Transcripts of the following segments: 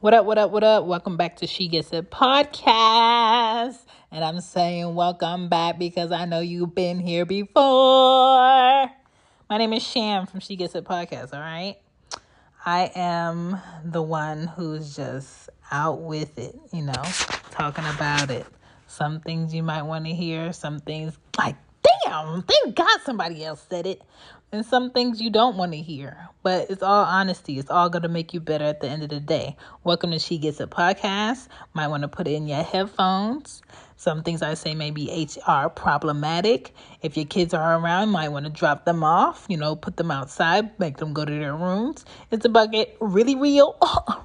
What up, what up, what up? Welcome back to She Gets It podcast. And I'm saying welcome back because I know you've been here before. My name is Sham from She Gets It podcast, all right? I am the one who's just out with it, you know, talking about it. Some things you might want to hear, some things like, damn, thank God somebody else said it and some things you don't want to hear. But it's all honesty. It's all going to make you better at the end of the day. Welcome to She Gets It podcast. Might want to put it in your headphones. Some things I say may be HR problematic. If your kids are around, might want to drop them off, you know, put them outside, make them go to their rooms. It's about get really real,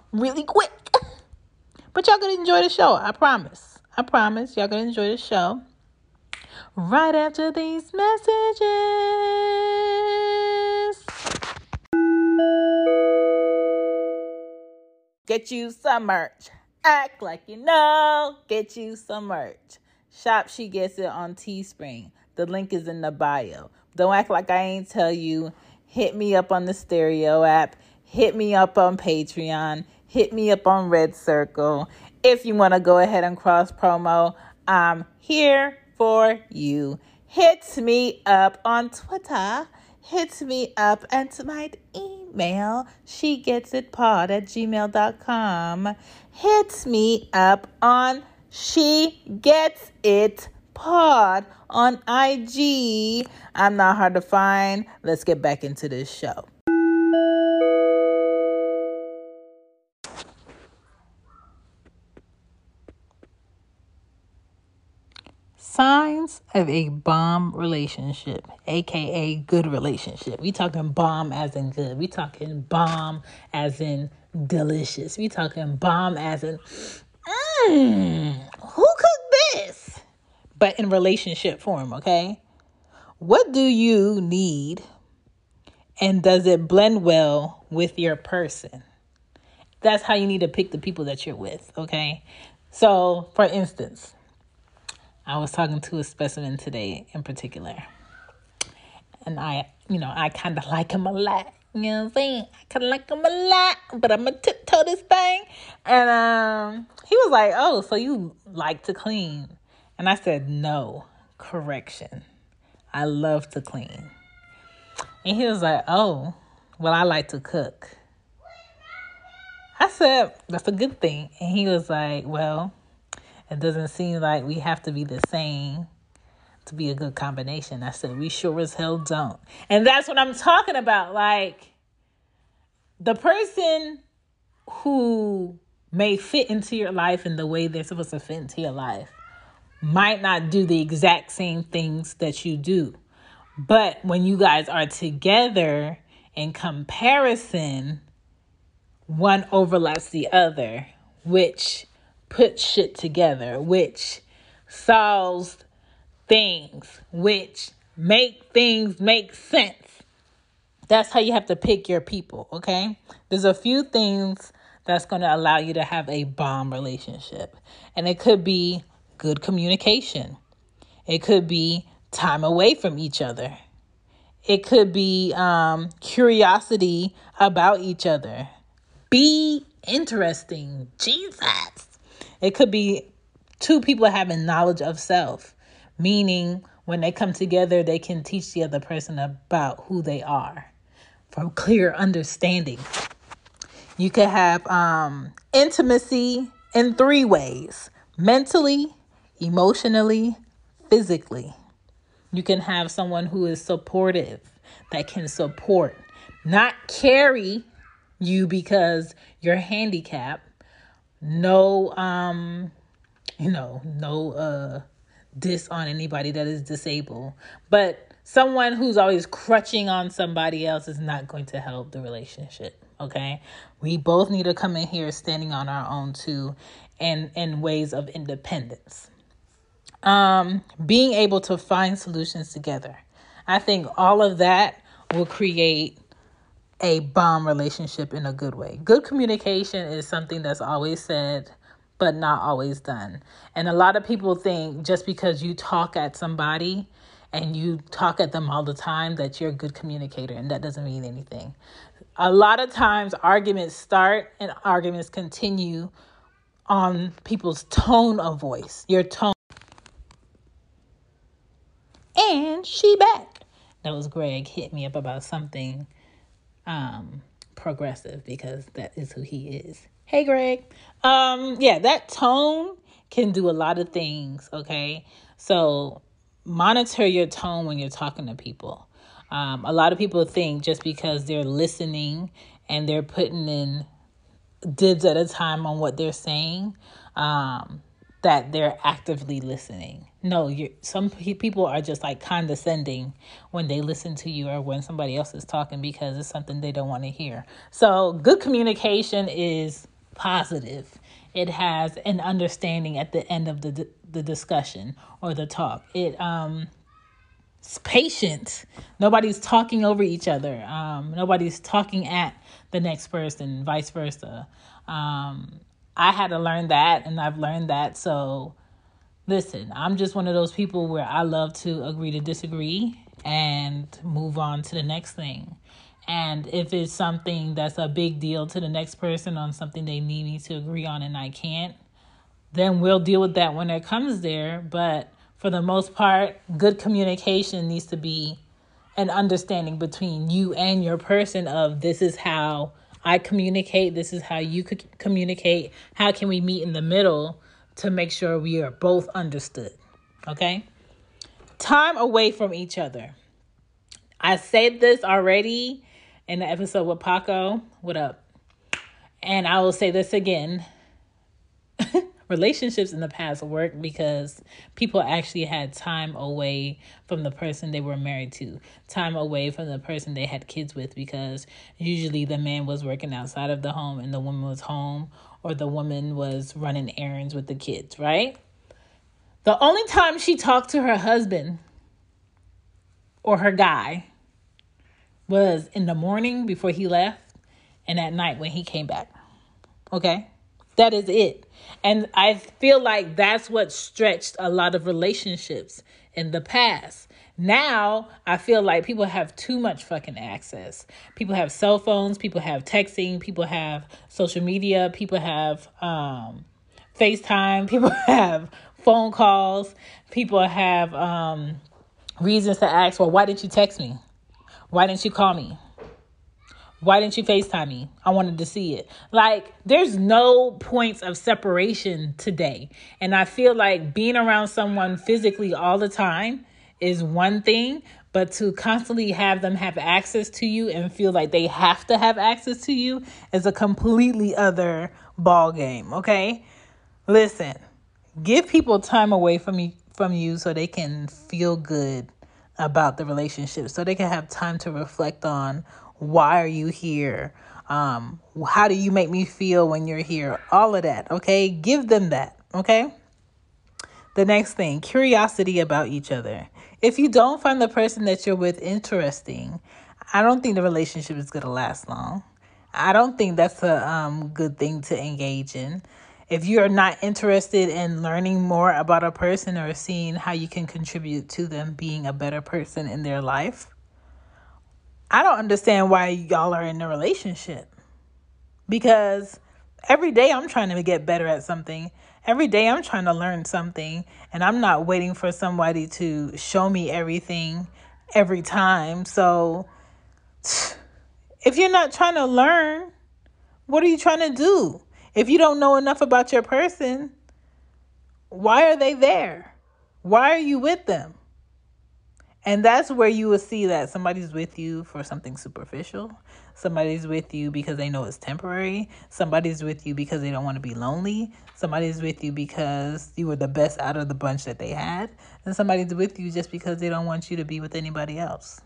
really quick. But y'all gonna enjoy the show. I promise. I promise. Y'all gonna enjoy the show right after these messages. Get you some merch. Act like you know. Get you some merch. Shop She Gets It on Teespring. The link is in the bio. Don't act like I ain't tell you. Hit me up on the Stereo app. Hit me up on Patreon. Hit me up on Red Circle. If you want to go ahead and cross promo, I'm here for you. Hit me up on Twitter. Hit me up at my email, she gets it pod at gmail.com. Hits me up on she gets it pod on IG. I'm not hard to find. Let's get back into this show. Signs of a bomb relationship, aka good relationship. We talking bomb as in good. We talking bomb as in delicious. We talking bomb as in mmm, who cooked this? But in relationship form, okay? What do you need and does it blend well with your person? That's how you need to pick the people that you're with, okay? So, for instance, I was talking to a specimen today in particular. And I, you know, I kind of like him a lot. You know what I'm saying? I kind of like him a lot, but I'm going to tiptoe this thing. And um, he was like, Oh, so you like to clean? And I said, No, correction. I love to clean. And he was like, Oh, well, I like to cook. I said, That's a good thing. And he was like, Well, it doesn't seem like we have to be the same to be a good combination. I said, we sure as hell don't. And that's what I'm talking about. Like, the person who may fit into your life in the way they're supposed to fit into your life might not do the exact same things that you do. But when you guys are together in comparison, one overlaps the other, which put shit together, which solves things, which make things make sense. That's how you have to pick your people, okay? There's a few things that's going to allow you to have a bomb relationship. And it could be good communication. It could be time away from each other. It could be um, curiosity about each other. Be interesting. Jesus. It could be two people having knowledge of self, meaning when they come together, they can teach the other person about who they are from clear understanding. You could have um, intimacy in three ways mentally, emotionally, physically. You can have someone who is supportive, that can support, not carry you because you're handicapped, no um you know no uh diss on anybody that is disabled. But someone who's always crutching on somebody else is not going to help the relationship okay? We both need to come in here standing on our own too and in ways of independence. Um being able to find solutions together. I think all of that will create a bomb relationship in a good way. Good communication is something that's always said, but not always done. And a lot of people think just because you talk at somebody and you talk at them all the time that you're a good communicator and that doesn't mean anything. A lot of times arguments start and arguments continue on people's tone of voice, your tone. And she back. That was Greg hit me up about something um progressive because that is who he is. Hey Greg. Um yeah, that tone can do a lot of things, okay? So monitor your tone when you're talking to people. Um, a lot of people think just because they're listening and they're putting in dids at a time on what they're saying, um, that they're actively listening. No, you some people are just like condescending when they listen to you or when somebody else is talking because it's something they don't want to hear. So, good communication is positive. It has an understanding at the end of the the discussion or the talk. It um it's patient. Nobody's talking over each other. Um, nobody's talking at the next person, vice versa. Um, I had to learn that, and I've learned that. So, listen, I'm just one of those people where I love to agree to disagree and move on to the next thing. And if it's something that's a big deal to the next person on something they need me to agree on and I can't, then we'll deal with that when it comes there. But for the most part, good communication needs to be an understanding between you and your person of this is how I communicate. This is how you could communicate. How can we meet in the middle to make sure we are both understood? Okay. Time away from each other. I said this already in the episode with Paco. What up? And I will say this again. relationships in the past worked because people actually had time away from the person they were married to, time away from the person they had kids with, because usually the man was working outside of the home and the woman was home, or the woman was running errands with the kids, right? The only time she talked to her husband or her guy was in the morning before he left and at night when he came back. Okay? That is it. And I feel like that's what stretched a lot of relationships in the past. Now, I feel like people have too much fucking access. People have cell phones, people have texting, people have social media, people have um, FaceTime, people have phone calls, people have um, reasons to ask, well, why didn't you text me? Why didn't you call me? Why didn't you FaceTime me? I wanted to see it. Like, there's no points of separation today. And I feel like being around someone physically all the time is one thing, but to constantly have them have access to you and feel like they have to have access to you is a completely other ball game, okay? Listen, give people time away from you from you so they can feel good about the relationship so they can have time to reflect on why are you here? Um, how do you make me feel when you're here? All of that, okay? Give them that, okay? The next thing, curiosity about each other. If you don't find the person that you're with interesting, I don't think the relationship is going to last long. I don't think that's a um, good thing to engage in. If you are not interested in learning more about a person or seeing how you can contribute to them being a better person in their life, I don't understand why y'all are in a relationship. Because every day I'm trying to get better at something. Every day I'm trying to learn something. And I'm not waiting for somebody to show me everything every time. So if you're not trying to learn, what are you trying to do? If you don't know enough about your person, why are they there? Why are you with them? And that's where you will see that somebody's with you for something superficial. Somebody's with you because they know it's temporary. Somebody's with you because they don't want to be lonely. Somebody's with you because you were the best out of the bunch that they had. And somebody's with you just because they don't want you to be with anybody else.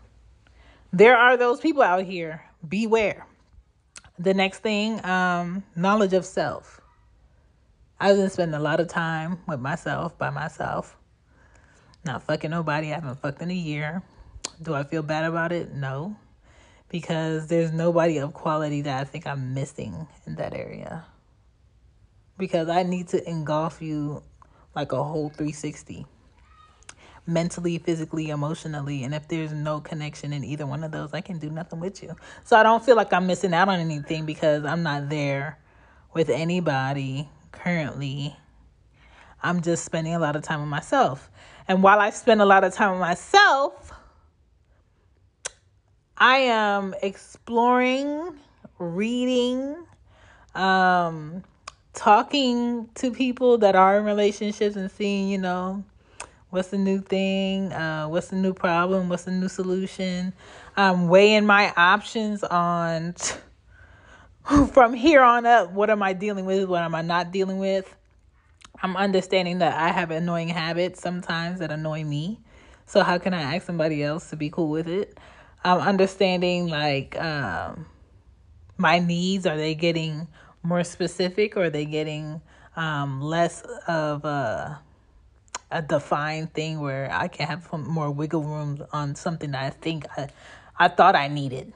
There are those people out here. Beware. The next thing, um, knowledge of self. I've been spending a lot of time with myself, by myself not fucking nobody. I haven't fucked in a year. Do I feel bad about it? No. Because there's nobody of quality that I think I'm missing in that area. Because I need to engulf you like a whole 360. mentally, physically, emotionally. And if there's no connection in either one of those, I can do nothing with you. So I don't feel like I'm missing out on anything because I'm not there with anybody currently. I'm just spending a lot of time with myself. And while I spend a lot of time with myself, I am exploring, reading, um, talking to people that are in relationships and seeing, you know, what's the new thing, uh, what's the new problem, what's the new solution. I'm weighing my options on from here on up. What am I dealing with? What am I not dealing with? I'm understanding that I have annoying habits sometimes that annoy me. So how can I ask somebody else to be cool with it? I'm understanding like um, my needs. Are they getting more specific or are they getting um, less of a, a defined thing where I can have more wiggle room on something that I think I, I thought I needed,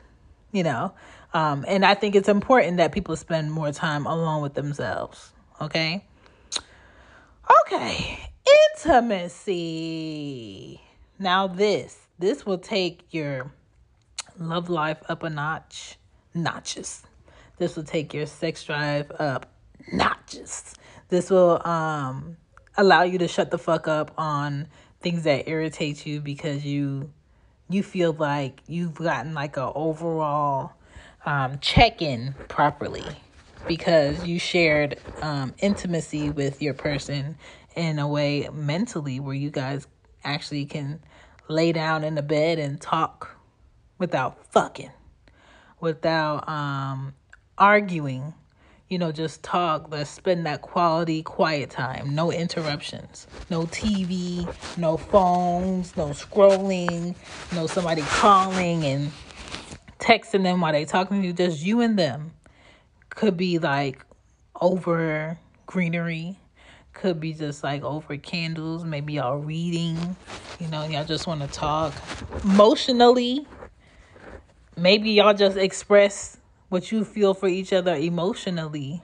you know? Um, and I think it's important that people spend more time alone with themselves, okay? Okay, intimacy. Now, this, this will take your love life up a notch, notches. This will take your sex drive up notches. This will um allow you to shut the fuck up on things that irritate you because you you feel like you've gotten like a overall um, check in properly because you shared um, intimacy with your person in a way mentally where you guys actually can lay down in the bed and talk without fucking, without um, arguing, you know, just talk. Let's spend that quality quiet time. No interruptions. No TV, no phones, no scrolling, no somebody calling and texting them while they talking to you. Just you and them. Could be like over greenery. Could be just like over candles. Maybe y'all reading. You know, y'all just want to talk. Emotionally, maybe y'all just express what you feel for each other emotionally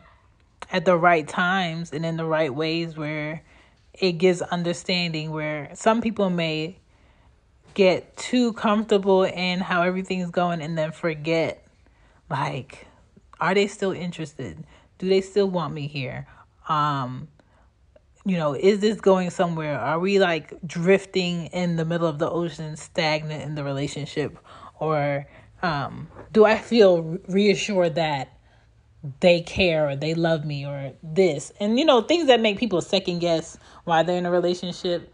at the right times and in the right ways where it gives understanding where some people may get too comfortable in how everything's going and then forget like are they still interested do they still want me here um you know is this going somewhere are we like drifting in the middle of the ocean stagnant in the relationship or um, do I feel reassured that they care or they love me or this? And you know, things that make people second guess why they're in a relationship.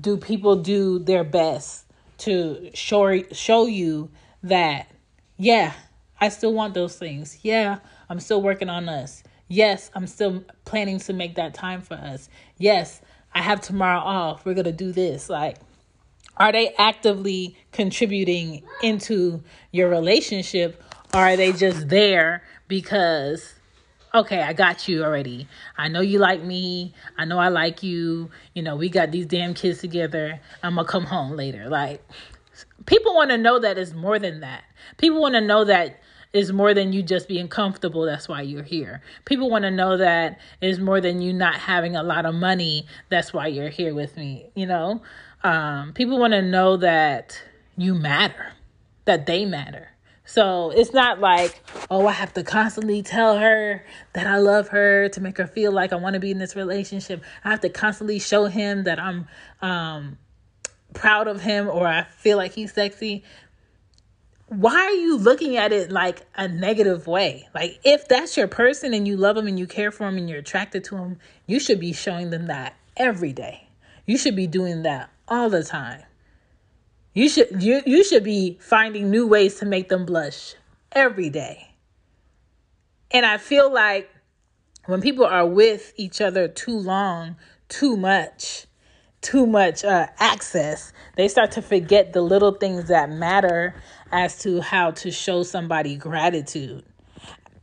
Do people do their best to show show you that yeah, I still want those things. Yeah, I'm still working on us. Yes, I'm still planning to make that time for us. Yes, I have tomorrow off. We're going to do this. Like are they actively contributing into your relationship? Or are they just there because, okay, I got you already. I know you like me. I know I like you. You know, we got these damn kids together. I'm going to come home later. Like, people want to know that it's more than that. People want to know that is more than you just being comfortable. That's why you're here. People want to know that is more than you not having a lot of money. That's why you're here with me, you know? Um, people want to know that you matter, that they matter. So it's not like, oh, I have to constantly tell her that I love her to make her feel like I want to be in this relationship. I have to constantly show him that I'm um, proud of him or I feel like he's sexy. Why are you looking at it like a negative way? Like, if that's your person and you love him and you care for him and you're attracted to him, you should be showing them that every day. You should be doing that all the time. You should you you should be finding new ways to make them blush every day. And I feel like when people are with each other too long, too much, too much uh, access, they start to forget the little things that matter as to how to show somebody gratitude,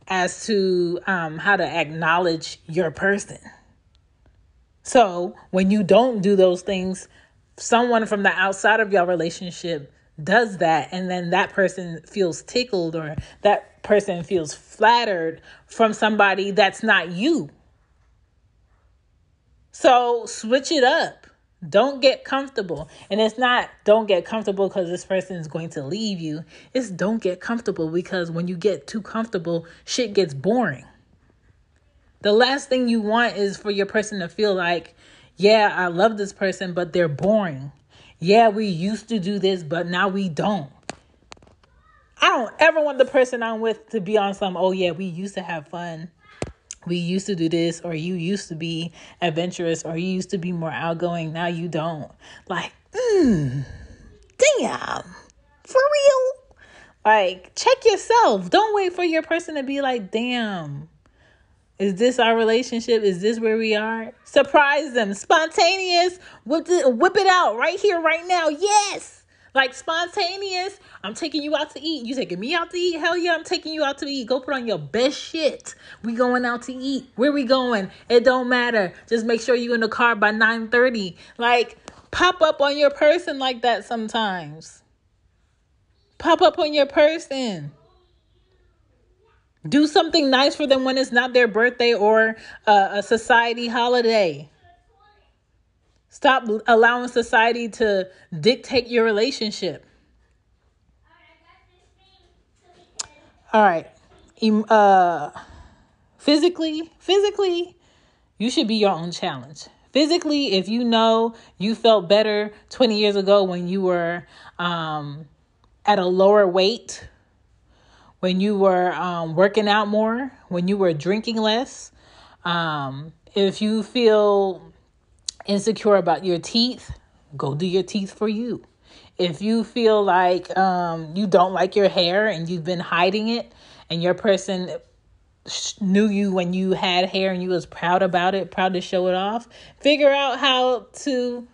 as to um, how to acknowledge your person. So when you don't do those things, someone from the outside of your relationship does that and then that person feels tickled or that person feels flattered from somebody that's not you. So switch it up. Don't get comfortable. And it's not don't get comfortable because this person is going to leave you. It's don't get comfortable because when you get too comfortable, shit gets boring. The last thing you want is for your person to feel like, yeah, I love this person, but they're boring. Yeah, we used to do this, but now we don't. I don't ever want the person I'm with to be on some, oh yeah, we used to have fun. We used to do this, or you used to be adventurous, or you used to be more outgoing. Now you don't. Like, mm, damn, for real? Like, check yourself. Don't wait for your person to be like, damn, is this our relationship? Is this where we are? Surprise them. Spontaneous. Whip it, whip it out right here, right now. Yes. Like spontaneous. I'm taking you out to eat. You taking me out to eat? Hell yeah, I'm taking you out to eat. Go put on your best shit. We going out to eat. Where we going? It don't matter. Just make sure you in the car by 9:30. Like pop up on your person like that sometimes. Pop up on your person. Do something nice for them when it's not their birthday or a, a society holiday. Stop allowing society to dictate your relationship. All right. Uh, physically, physically, you should be your own challenge. Physically, if you know you felt better 20 years ago when you were um, at a lower weight when you were um, working out more, when you were drinking less, um, if you feel insecure about your teeth, go do your teeth for you. If you feel like um, you don't like your hair and you've been hiding it, and your person knew you when you had hair and you was proud about it, proud to show it off, figure out how to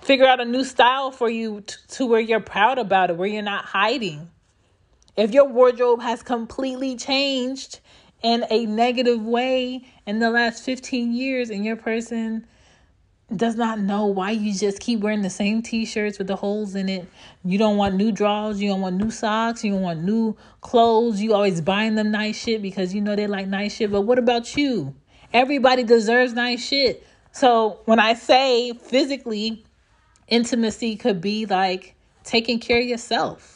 figure out a new style for you t- to where you're proud about it, where you're not hiding. If your wardrobe has completely changed in a negative way in the last 15 years and your person does not know why you just keep wearing the same t-shirts with the holes in it. You don't want new drawers, you don't want new socks, you don't want new clothes. You always buying them nice shit because you know they like nice shit. But what about you? Everybody deserves nice shit. So when I say physically, intimacy could be like taking care of yourself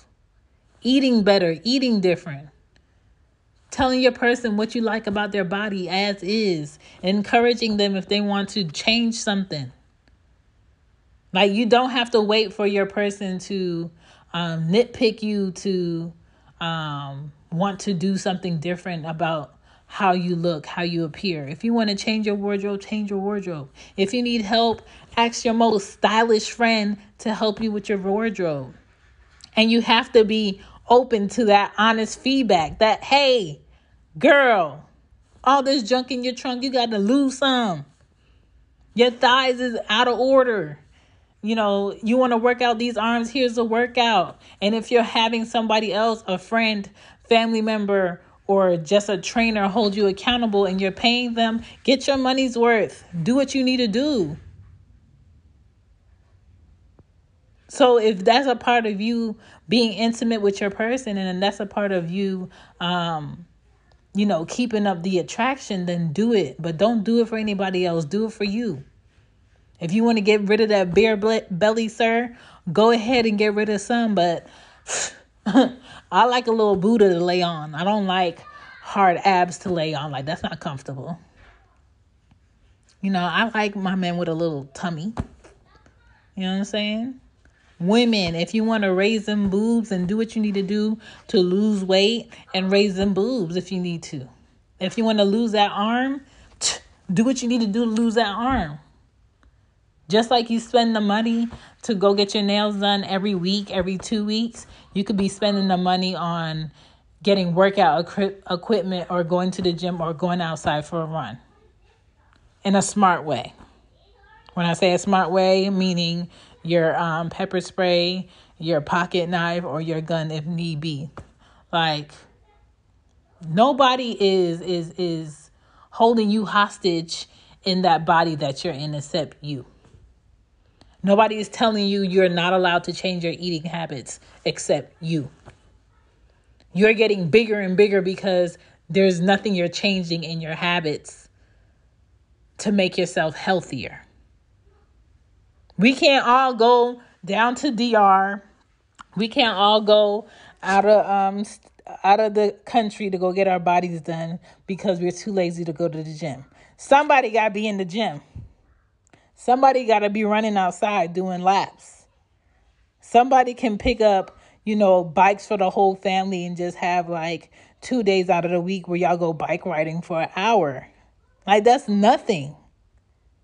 eating better, eating different, telling your person what you like about their body as is, encouraging them if they want to change something. Like you don't have to wait for your person to um, nitpick you to um, want to do something different about how you look, how you appear. If you want to change your wardrobe, change your wardrobe. If you need help, ask your most stylish friend to help you with your wardrobe. And you have to be open to that honest feedback that, hey, girl, all this junk in your trunk, you got to lose some. Your thighs is out of order. You know, you want to work out these arms, here's a workout. And if you're having somebody else, a friend, family member, or just a trainer hold you accountable and you're paying them, get your money's worth. Do what you need to do. So if that's a part of you being intimate with your person and that's a part of you um you know keeping up the attraction, then do it. But don't do it for anybody else. Do it for you. If you want to get rid of that bare belly, sir, go ahead and get rid of some, but I like a little Buddha to lay on. I don't like hard abs to lay on. Like that's not comfortable. You know, I like my men with a little tummy. You know what I'm saying? Women, if you want to raise them boobs and do what you need to do to lose weight and raise them boobs if you need to. If you want to lose that arm, do what you need to do to lose that arm. Just like you spend the money to go get your nails done every week, every two weeks, you could be spending the money on getting workout equipment or going to the gym or going outside for a run in a smart way. When I say a smart way, meaning your um, pepper spray, your pocket knife, or your gun if need be. Like nobody is is is holding you hostage in that body that you're in except you. Nobody is telling you you're not allowed to change your eating habits except you. You're getting bigger and bigger because there's nothing you're changing in your habits to make yourself healthier. We can't all go down to DR. We can't all go out of um out of the country to go get our bodies done because we're too lazy to go to the gym. Somebody got to be in the gym. Somebody got to be running outside doing laps. Somebody can pick up, you know, bikes for the whole family and just have like two days out of the week where y'all go bike riding for an hour. Like that's nothing.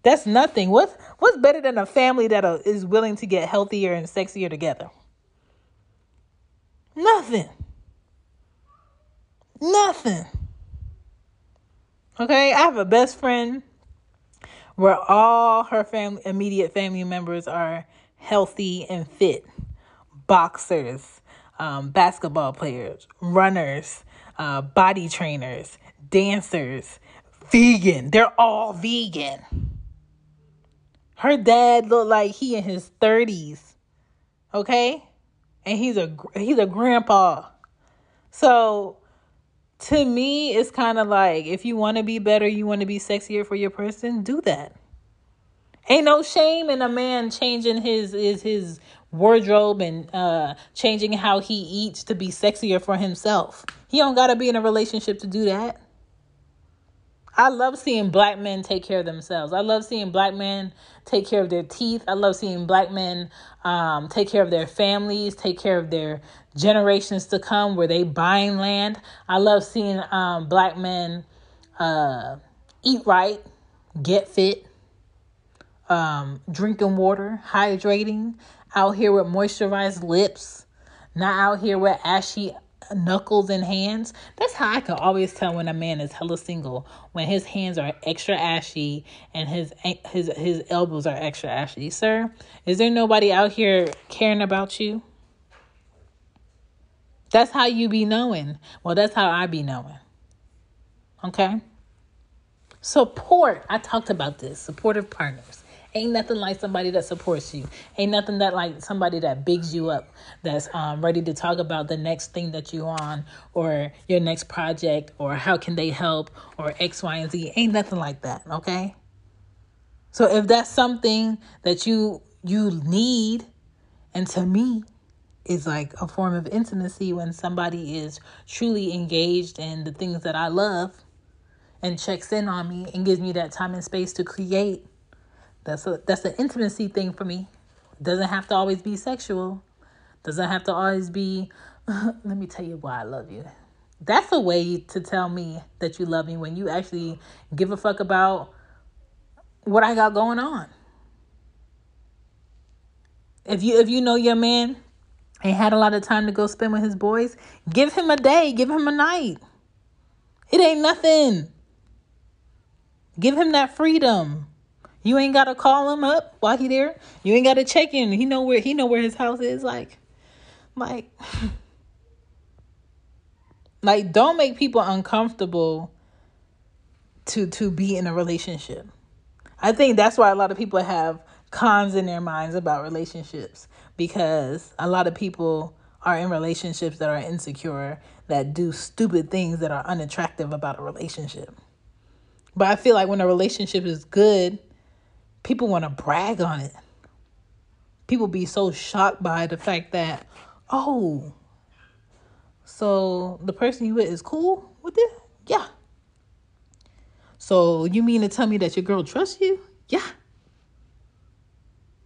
That's nothing. What's what's better than a family that is willing to get healthier and sexier together? Nothing. Nothing. Okay, I have a best friend where all her family immediate family members are healthy and fit. Boxers, um, basketball players, runners, uh, body trainers, dancers, vegan. They're all vegan. Her dad looked like he in his 30s. Okay? And he's a he's a grandpa. So to me it's kind of like if you want to be better, you want to be sexier for your person, do that. Ain't no shame in a man changing his is his wardrobe and uh changing how he eats to be sexier for himself. He don't got to be in a relationship to do that. I love seeing black men take care of themselves. I love seeing black men take care of their teeth. I love seeing black men um, take care of their families, take care of their generations to come where they buying land. I love seeing um, black men uh, eat right, get fit, um, drinking water, hydrating, out here with moisturized lips, not out here with ashy knuckles and hands. That's how I can always tell when a man is hella single when his hands are extra ashy and his his his elbows are extra ashy. Sir, is there nobody out here caring about you? That's how you be knowing. Well, that's how I be knowing. Okay? Support. I talked about this. Supportive partners. Ain't nothing like somebody that supports you. Ain't nothing that like somebody that bigs you up, that's um, ready to talk about the next thing that you on or your next project or how can they help or X, Y, and Z. Ain't nothing like that, okay? So if that's something that you you need, and to me, is like a form of intimacy when somebody is truly engaged in the things that I love and checks in on me and gives me that time and space to create that's a that's an intimacy thing for me. Doesn't have to always be sexual. Doesn't have to always be let me tell you why I love you. That's a way to tell me that you love me when you actually give a fuck about what I got going on. If you if you know your man ain't had a lot of time to go spend with his boys, give him a day, give him a night. It ain't nothing. Give him that freedom. You ain't gotta call him up while he there. You ain't gotta check in. He know where he know where his house is. Like, like, like, don't make people uncomfortable to to be in a relationship. I think that's why a lot of people have cons in their minds about relationships because a lot of people are in relationships that are insecure that do stupid things that are unattractive about a relationship. But I feel like when a relationship is good people want to brag on it. People be so shocked by the fact that, oh, so the person you with is cool with it? Yeah. So you mean to tell me that your girl trusts you? Yeah.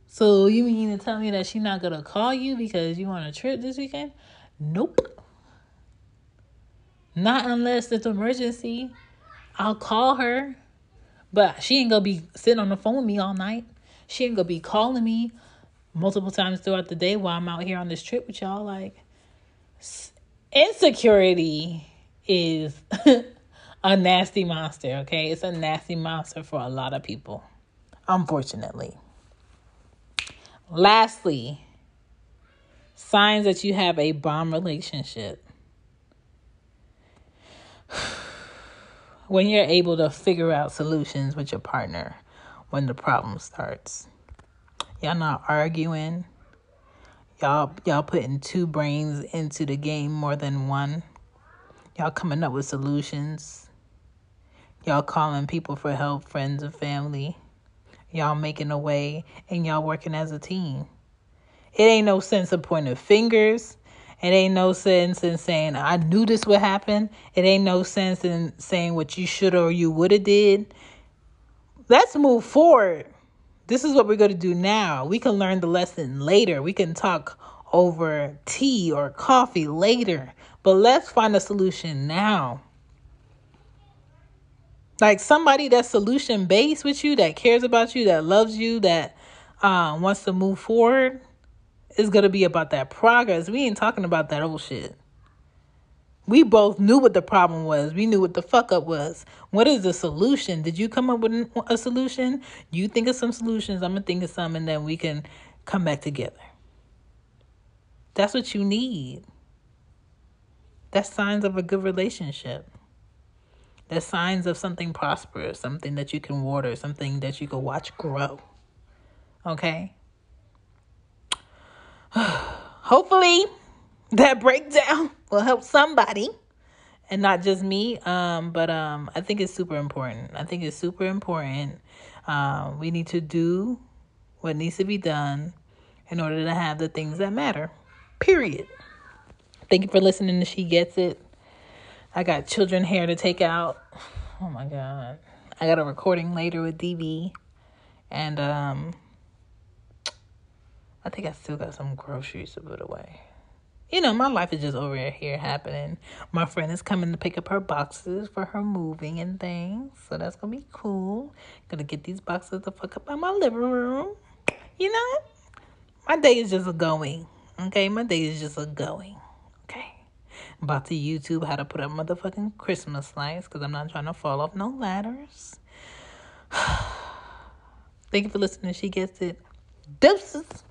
So you mean to tell me that she's not gonna call you because you on a trip this weekend? Nope. Not unless it's emergency. I'll call her but she ain't gonna be sitting on the phone with me all night. She ain't gonna be calling me multiple times throughout the day while I'm out here on this trip with y'all. Like, insecurity is a nasty monster, okay? It's a nasty monster for a lot of people, unfortunately. Lastly, signs that you have a bomb relationship. When you're able to figure out solutions with your partner when the problem starts. Y'all not arguing. Y'all y'all putting two brains into the game more than one. Y'all coming up with solutions. Y'all calling people for help, friends and family. y'all making a way and y'all working as a team. It ain't no sense of pointing fingers. It ain't no sense in saying I knew this would happen. It ain't no sense in saying what you should or you would have did. Let's move forward. This is what we're going to do now. We can learn the lesson later. We can talk over tea or coffee later. But let's find a solution now. Like somebody that's solution based with you, that cares about you, that loves you, that uh, wants to move forward, is going to be about that progress. We ain't talking about that old shit. We both knew what the problem was. We knew what the fuck up was. What is the solution? Did you come up with a solution? You think of some solutions. I'm going to think of some, and then we can come back together. That's what you need. That's signs of a good relationship. That's signs of something prosperous, something that you can water, something that you can watch grow. Okay? Hopefully, that breakdown will help somebody and not just me. Um, but um, I think it's super important. I think it's super important. Um, we need to do what needs to be done in order to have the things that matter. Period. Thank you for listening to She Gets It. I got children hair to take out. Oh my god. I got a recording later with DV. And um I think I still got some groceries to put away. You know, my life is just over here happening. My friend is coming to pick up her boxes for her moving and things. So that's gonna be cool. Gonna get these boxes the fuck up out my living room. You know? My day is just a going. Okay, my day is just a going. Okay. I'm about to YouTube how to put up motherfucking Christmas lights because I'm not trying to fall off no ladders. Thank you for listening. She gets it. Deuces.